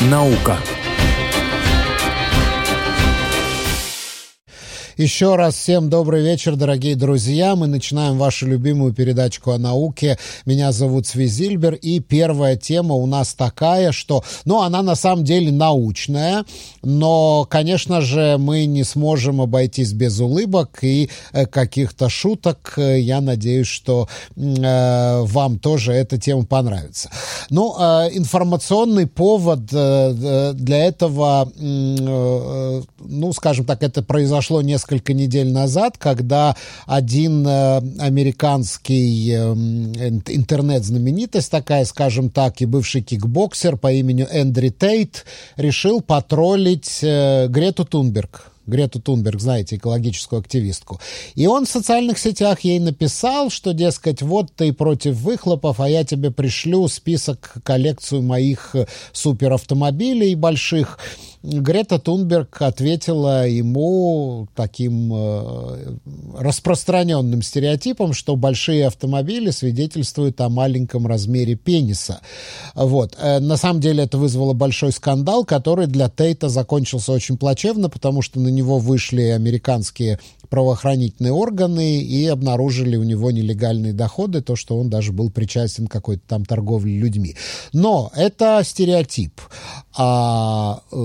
Наука. Еще раз всем добрый вечер, дорогие друзья. Мы начинаем вашу любимую передачку о науке. Меня зовут Свизильбер, и первая тема у нас такая, что, ну, она на самом деле научная, но, конечно же, мы не сможем обойтись без улыбок и э, каких-то шуток. Я надеюсь, что э, вам тоже эта тема понравится. Ну, э, информационный повод э, для этого, э, ну, скажем так, это произошло несколько несколько недель назад, когда один э, американский э, интернет-знаменитость такая, скажем так, и бывший кикбоксер по имени Эндри Тейт решил потроллить э, Грету Тунберг. Грету Тунберг, знаете, экологическую активистку. И он в социальных сетях ей написал, что, дескать, вот ты против выхлопов, а я тебе пришлю список, коллекцию моих э, суперавтомобилей больших. Грета Тунберг ответила ему таким э, распространенным стереотипом, что большие автомобили свидетельствуют о маленьком размере пениса. Вот. Э, на самом деле это вызвало большой скандал, который для Тейта закончился очень плачевно, потому что на него вышли американские правоохранительные органы и обнаружили у него нелегальные доходы, то, что он даже был причастен к какой-то там торговле людьми. Но это стереотип. А, э,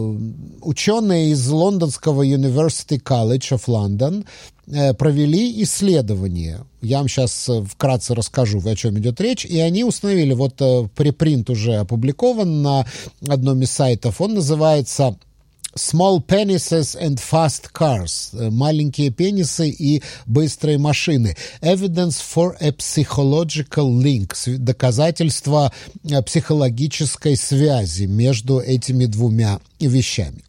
ученые из лондонского University College of London э, провели исследование. Я вам сейчас э, вкратце расскажу, о чем идет речь. И они установили, вот препринт уже опубликован на одном из сайтов, он называется Small penises and fast cars. Э, маленькие пенисы и быстрые машины. Evidence for a psychological link. Доказательство э, психологической связи между этими двумя вещами.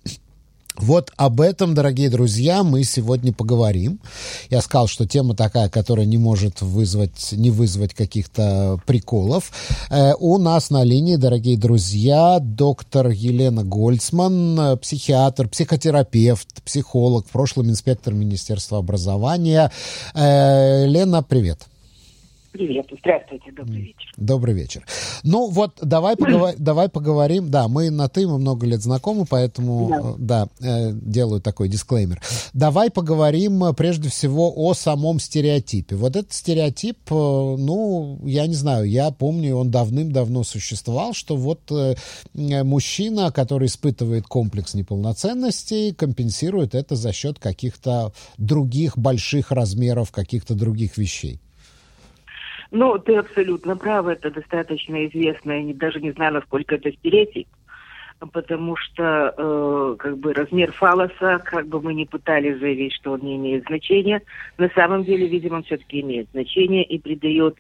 Вот об этом, дорогие друзья, мы сегодня поговорим. Я сказал, что тема такая, которая не может вызвать, не вызвать каких-то приколов. Э, у нас на линии, дорогие друзья, доктор Елена Гольцман, психиатр, психотерапевт, психолог, в прошлом инспектор Министерства образования. Э, Лена, привет. Привет, здравствуйте, добрый вечер. Добрый вечер. Ну вот, давай, поговор... давай поговорим. Да, мы на «ты», мы много лет знакомы, поэтому, да, да э, делаю такой дисклеймер. Давай поговорим э, прежде всего о самом стереотипе. Вот этот стереотип, э, ну, я не знаю, я помню, он давным-давно существовал, что вот мужчина, который испытывает комплекс неполноценности, компенсирует это за счет каких-то других больших размеров, каких-то других вещей. Ну, ты абсолютно прав, это достаточно известно, я даже не знаю, насколько это стереотип, потому что э, как бы размер фалоса, как бы мы не пытались заявить, что он не имеет значения, на самом деле, видимо, он все-таки имеет значение и придает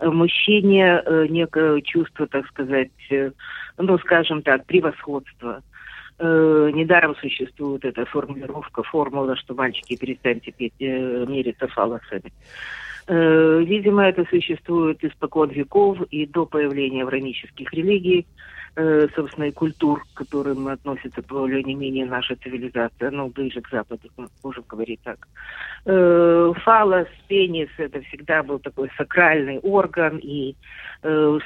э, мужчине э, некое чувство, так сказать, э, ну, скажем так, превосходства. Э, недаром существует эта формулировка, формула, что мальчики перестаньте петь, э, мериться фалосами. Э, видимо, это существует испокон веков и до появления аврамических религий, э, собственно, и культур, к которым относится более не менее наша цивилизация, ну, ближе к Западу, можем говорить так. Э, фалос, пенис, это всегда был такой сакральный орган, и при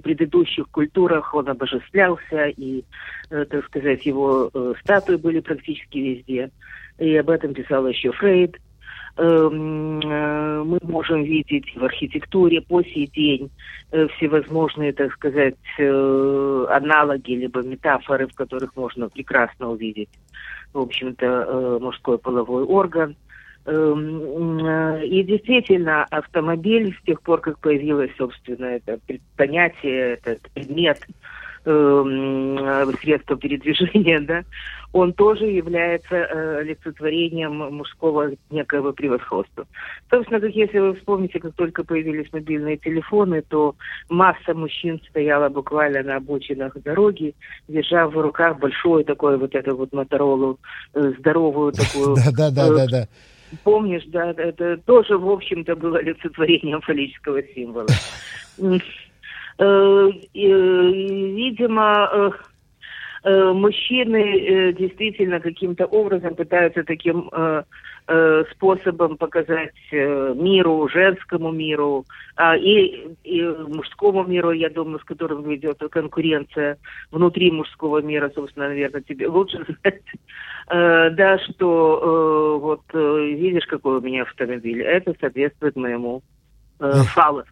предыдущих культурах он обожествлялся, и, так сказать, его статуи были практически везде. И об этом писал еще Фрейд. Эм, э, мы можем видеть в архитектуре по сей день э, всевозможные, так сказать, э, аналоги либо метафоры, в которых можно прекрасно увидеть, в общем-то, мужской половой орган. Эм, и действительно, автомобиль с тех пор, как появилось, собственно, это понятие, этот предмет, э, средства передвижения, да, он тоже является э, олицетворением мужского некого превосходства. Собственно, как если вы вспомните, как только появились мобильные телефоны, то масса мужчин стояла буквально на обочинах дороги, держа в руках большой такой вот эту вот Моторолу, э, здоровую такую... Да-да-да-да. Э, помнишь, да, это тоже, в общем-то, было олицетворением фаллического символа. Э, видимо, э, мужчины э, действительно каким-то образом пытаются таким э, способом показать э, миру, женскому миру э, и, и мужскому миру, я думаю, с которым ведет конкуренция внутри мужского мира, собственно, наверное, тебе лучше знать. Э, да, что э, вот э, видишь, какой у меня автомобиль, это соответствует моему э, фалу.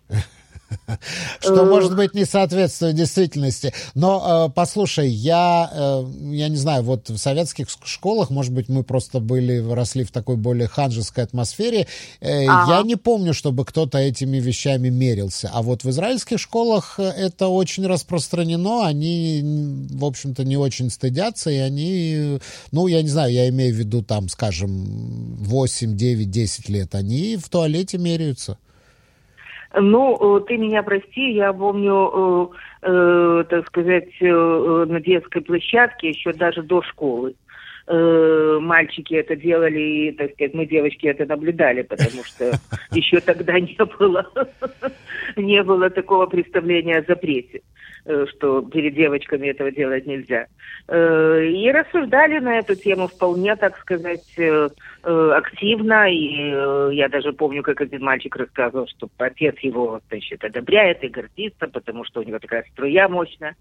Что, э. может быть, не соответствует действительности. Но, э, послушай, я, э, я не знаю, вот в советских школах, может быть, мы просто были, росли в такой более ханжеской атмосфере. Ага. Я не помню, чтобы кто-то этими вещами мерился. А вот в израильских школах это очень распространено. Они, в общем-то, не очень стыдятся, и они, ну, я не знаю, я имею в виду, там, скажем, 8, 9, 10 лет, они в туалете меряются. Ну, э, ты меня прости, я помню, э, э, так сказать, э, на детской площадке еще даже до школы. Э, мальчики это делали, и, так сказать, мы девочки это наблюдали, потому что еще тогда не было, не было такого представления о запрете. Э, что перед девочками этого делать нельзя. Э, и рассуждали на эту тему вполне, так сказать, э, активно. И я даже помню, как один мальчик рассказывал, что отец его, значит, одобряет и гордится, потому что у него такая струя мощная.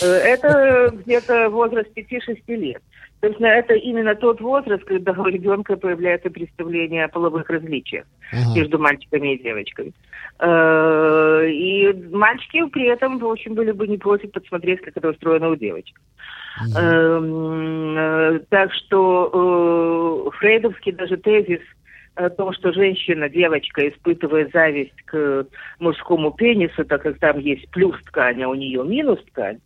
Это где-то возраст 5-6 лет. Собственно, это именно тот возраст, когда у ребенка появляется представление о половых различиях ага. между мальчиками и девочками. Э, и мальчики при этом, в общем, были бы не против подсмотреть, как это устроено у девочек. Э, так что э, фрейдовский даже тезис о том, что женщина, девочка испытывает зависть к мужскому пенису, так как там есть плюс ткань, а у нее минус ткань,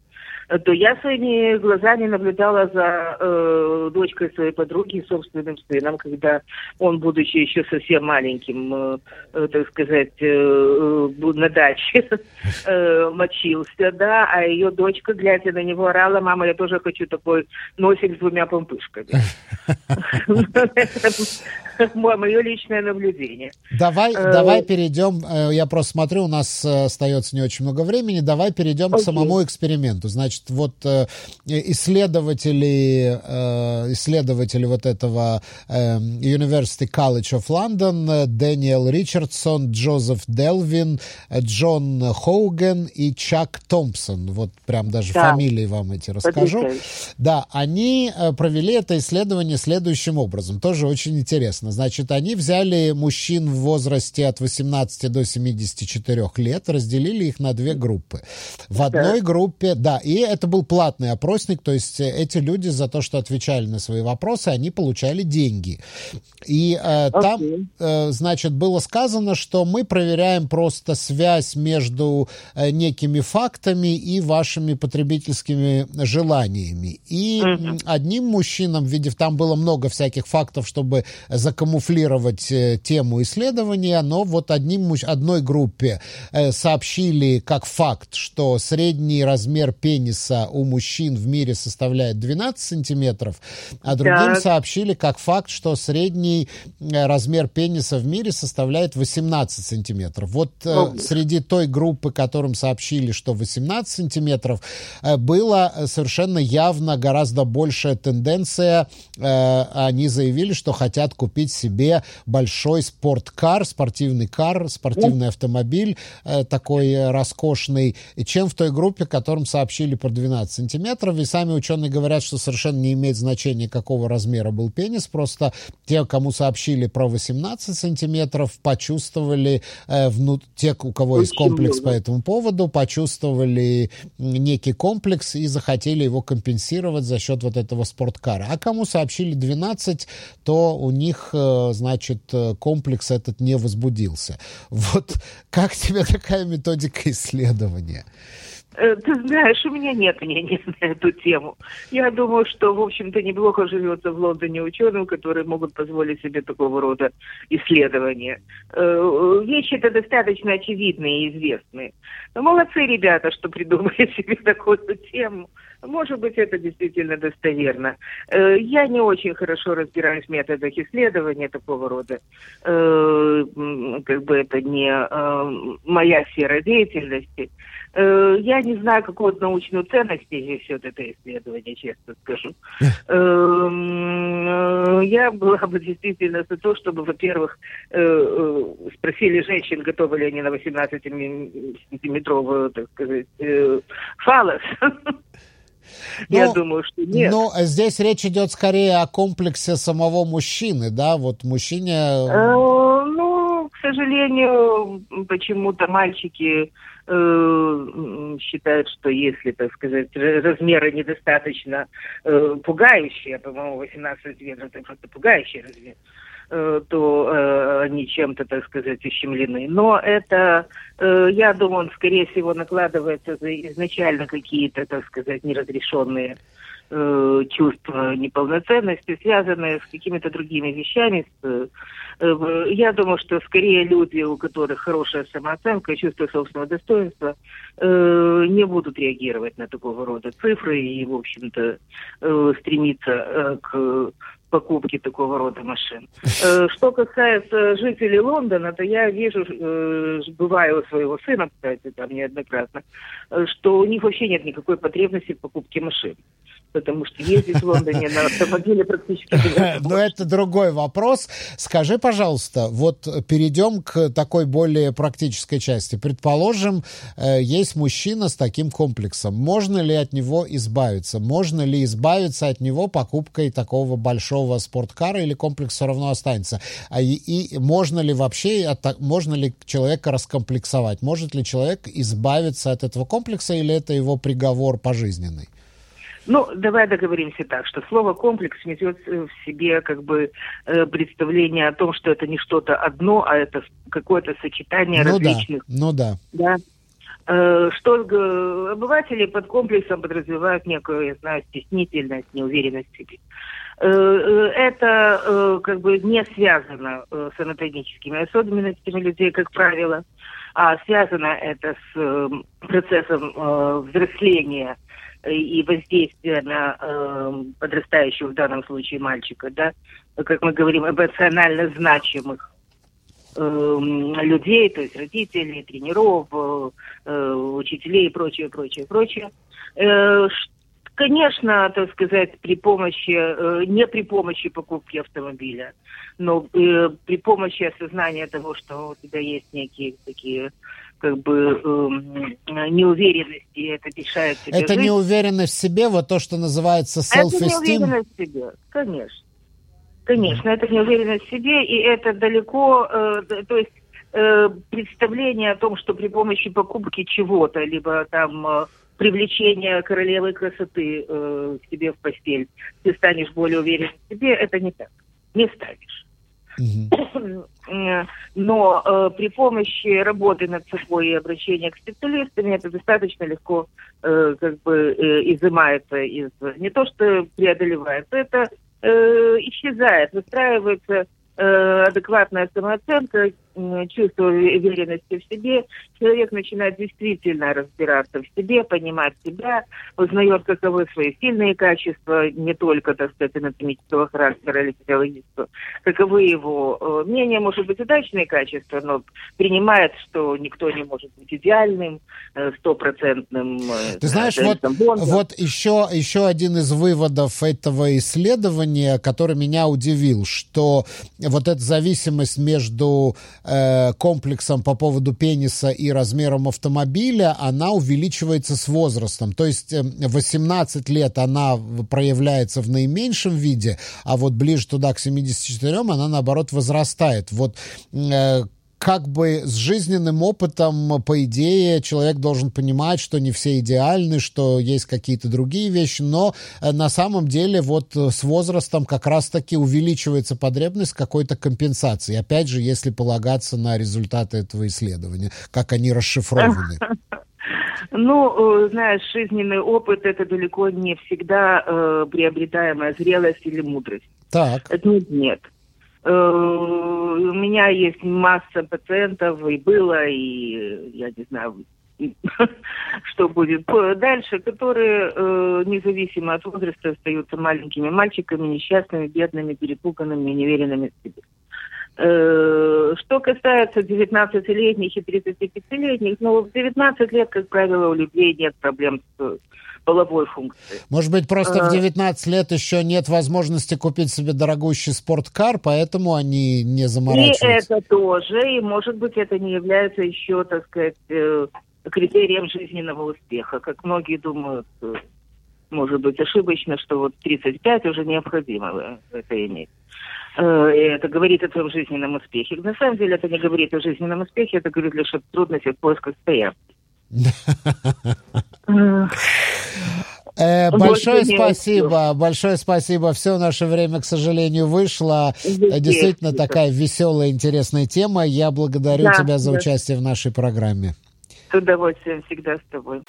то я своими глазами наблюдала за э, дочкой своей подруги и собственным сыном, когда он, будучи еще совсем маленьким, э, э, так сказать, э, э на даче э, мочился, да, а ее дочка, глядя на него, орала, мама, я тоже хочу такой носик с двумя помпышками. Мое личное наблюдение. Давай, э, давай перейдем, я просто смотрю, у нас остается не очень много времени, давай перейдем к самому эксперименту. Значит, вот э, исследователи, э, исследователи вот этого э, University College of London, Дэниел Ричардсон, Джозеф Делвин, Джон Хоуген и Чак Томпсон, вот прям даже да. фамилии вам эти расскажу. Да, они провели это исследование следующим образом, тоже очень интересно. Значит, они взяли мужчин в возрасте от 18 до 74 лет, разделили их на две группы. В одной группе, да, и это был платный опросник, то есть э, эти люди за то, что отвечали на свои вопросы, они получали деньги. И э, okay. там, э, значит, было сказано, что мы проверяем просто связь между э, некими фактами и вашими потребительскими желаниями. И одним мужчинам, видев, там было много всяких фактов, чтобы закамуфлировать э, тему исследования, но вот одним, одной группе э, сообщили как факт, что средний размер пениса у мужчин в мире составляет 12 сантиметров, а другим так. сообщили как факт, что средний э, размер пениса в мире составляет 18 сантиметров. Вот э, среди той группы, которым сообщили, что 18 сантиметров, было совершенно явно гораздо большая тенденция. Они заявили, что хотят купить себе большой спорткар, спортивный кар, спортивный автомобиль э, такой роскошный, чем в той группе, которым сообщили про 12 сантиметров, и сами ученые говорят, что совершенно не имеет значения, какого размера был пенис, просто те, кому сообщили про 18 сантиметров, почувствовали, э, вну... те, у кого есть комплекс по этому поводу, почувствовали некий комплекс и захотели его компенсировать за счет вот этого спорткара. А кому сообщили 12, то у них, э, значит, э, комплекс этот не возбудился. Вот как тебе такая методика исследования? Э, ты знаешь, у меня нет мнения на эту тему. Я думаю, что, в общем-то, неплохо живется в Лондоне ученым, которые могут позволить себе такого рода исследования. Э, вещи-то достаточно очевидные и известные. Но молодцы ребята, что придумали себе такую тему. Может быть, это действительно достоверно. Э, я не очень хорошо разбираюсь в методах исследования такого рода. Как бы это не моя сфера деятельности. Э, я не знаю, какую научную ценность несет это исследование, честно скажу. Эм, я была бы действительно за то, чтобы, во-первых, спросили женщин, готовы ли они на 18-сантиметровую, так сказать, фалос. Я ну, думаю, что нет. Но здесь речь идет скорее о комплексе самого мужчины, да? Вот мужчине... Э, ну, к сожалению, почему-то мальчики э, считают, что если, так сказать, размеры недостаточно э, пугающие, по-моему, 18 сантиметров это просто пугающий размер, Э, то э, они чем-то, так сказать, ущемлены. Но это, э, я думаю, он, скорее всего, накладывается изначально какие-то, так сказать, неразрешенные э, чувства неполноценности, связанные с какими-то другими вещами. Э, я думаю, что скорее люди, у которых хорошая самооценка, чувство собственного достоинства, э, не будут реагировать на такого рода цифры и, в общем-то, э, стремиться э, к покупки такого рода машин. Э, что касается жителей Лондона, то я вижу, э, бываю у своего сына, кстати, там неоднократно, э, что у них вообще нет никакой потребности в покупке машин потому что ездить в Лондоне на автомобиле практически Но это другой вопрос. Скажи, пожалуйста, вот перейдем к такой более практической части. Предположим, есть мужчина с таким комплексом. Можно ли от него избавиться? Можно ли избавиться от него покупкой такого большого спорткара или комплекс все равно останется? А и, и можно ли вообще, можно ли человека раскомплексовать? Может ли человек избавиться от этого комплекса или это его приговор пожизненный? Ну, давай договоримся так, что слово комплекс несет в себе как бы э, представление о том, что это не что-то одно, а это какое-то сочетание ну различных. Да, ну да. Да. Э, что э, обыватели под комплексом подразумевают некую, я знаю, стеснительность, неуверенность в себе. Э, э, это э, как бы не связано с анатомическими особенностями людей, как правило, а связано это с процессом взросления и воздействие на подрастающего в данном случае мальчика, да, как мы говорим, эмоционально значимых людей, то есть родителей, тренеров, учителей и прочее, прочее, прочее. Конечно, так сказать, при помощи, э, не при помощи покупки автомобиля, но э, при помощи осознания того, что у тебя есть некие такие как бы э, неуверенности, это мешает тебе Это жить. неуверенность в себе, вот то, что называется self-esteem? Это неуверенность в себе, конечно. Конечно, это неуверенность в себе, и это далеко, э, то есть э, представление о том, что при помощи покупки чего-то, либо там э, привлечения королевы красоты э, к себе в постель, ты станешь более уверен в себе, это не так. Не станешь. Но э, при помощи работы над собой и обращения к специалистам это достаточно легко э, как бы э, изымается из не то что преодолевается, это э, исчезает, выстраивается Э, адекватная самооценка, чувство уверенности в себе, человек начинает действительно разбираться в себе, понимать себя, узнает, каковы свои сильные качества, не только, так сказать, анатомического характера или физиологического, каковы его э, мнения, может быть, удачные качества, но принимает, что никто не может быть идеальным, э, стопроцентным. Ты знаешь, вот, вот еще, еще один из выводов этого исследования, который меня удивил, что вот эта зависимость между э, комплексом по поводу пениса и размером автомобиля, она увеличивается с возрастом. То есть э, 18 лет она проявляется в наименьшем виде, а вот ближе туда к 74 она наоборот возрастает. Вот э, как бы с жизненным опытом, по идее, человек должен понимать, что не все идеальны, что есть какие-то другие вещи, но э, на самом деле вот э, с возрастом как раз-таки увеличивается потребность какой-то компенсации. Опять же, если полагаться на результаты этого исследования, как они расшифрованы. Ну, э, знаешь, жизненный опыт это далеко не всегда э, приобретаемая зрелость или мудрость. Так. Нет, нет. Э, у меня есть масса пациентов, и было, и я не знаю, что будет дальше, которые э, независимо от возраста остаются маленькими мальчиками, несчастными, бедными, перепуганными, неуверенными в себе. Э, что касается 19-летних и 35-летних, ну, в 19 лет, как правило, у людей нет проблем с половой функцией. Может быть, просто в 19 а. лет еще нет возможности купить себе дорогущий спорткар, поэтому они не заморачиваются? И это тоже, и, может быть, это не является еще, так сказать, э, критерием жизненного успеха. Как многие думают, э, может быть, ошибочно, что вот 35 уже необходимо это иметь. Э, это говорит о твоем жизненном успехе. На самом деле это не говорит о жизненном успехе, это говорит лишь о трудностях поиска стоянки. Э, большое спасибо, большое спасибо. Все наше время, к сожалению, вышло. Действительно такая веселая, интересная тема. Я благодарю тебя за участие в нашей программе. С удовольствием всегда с тобой.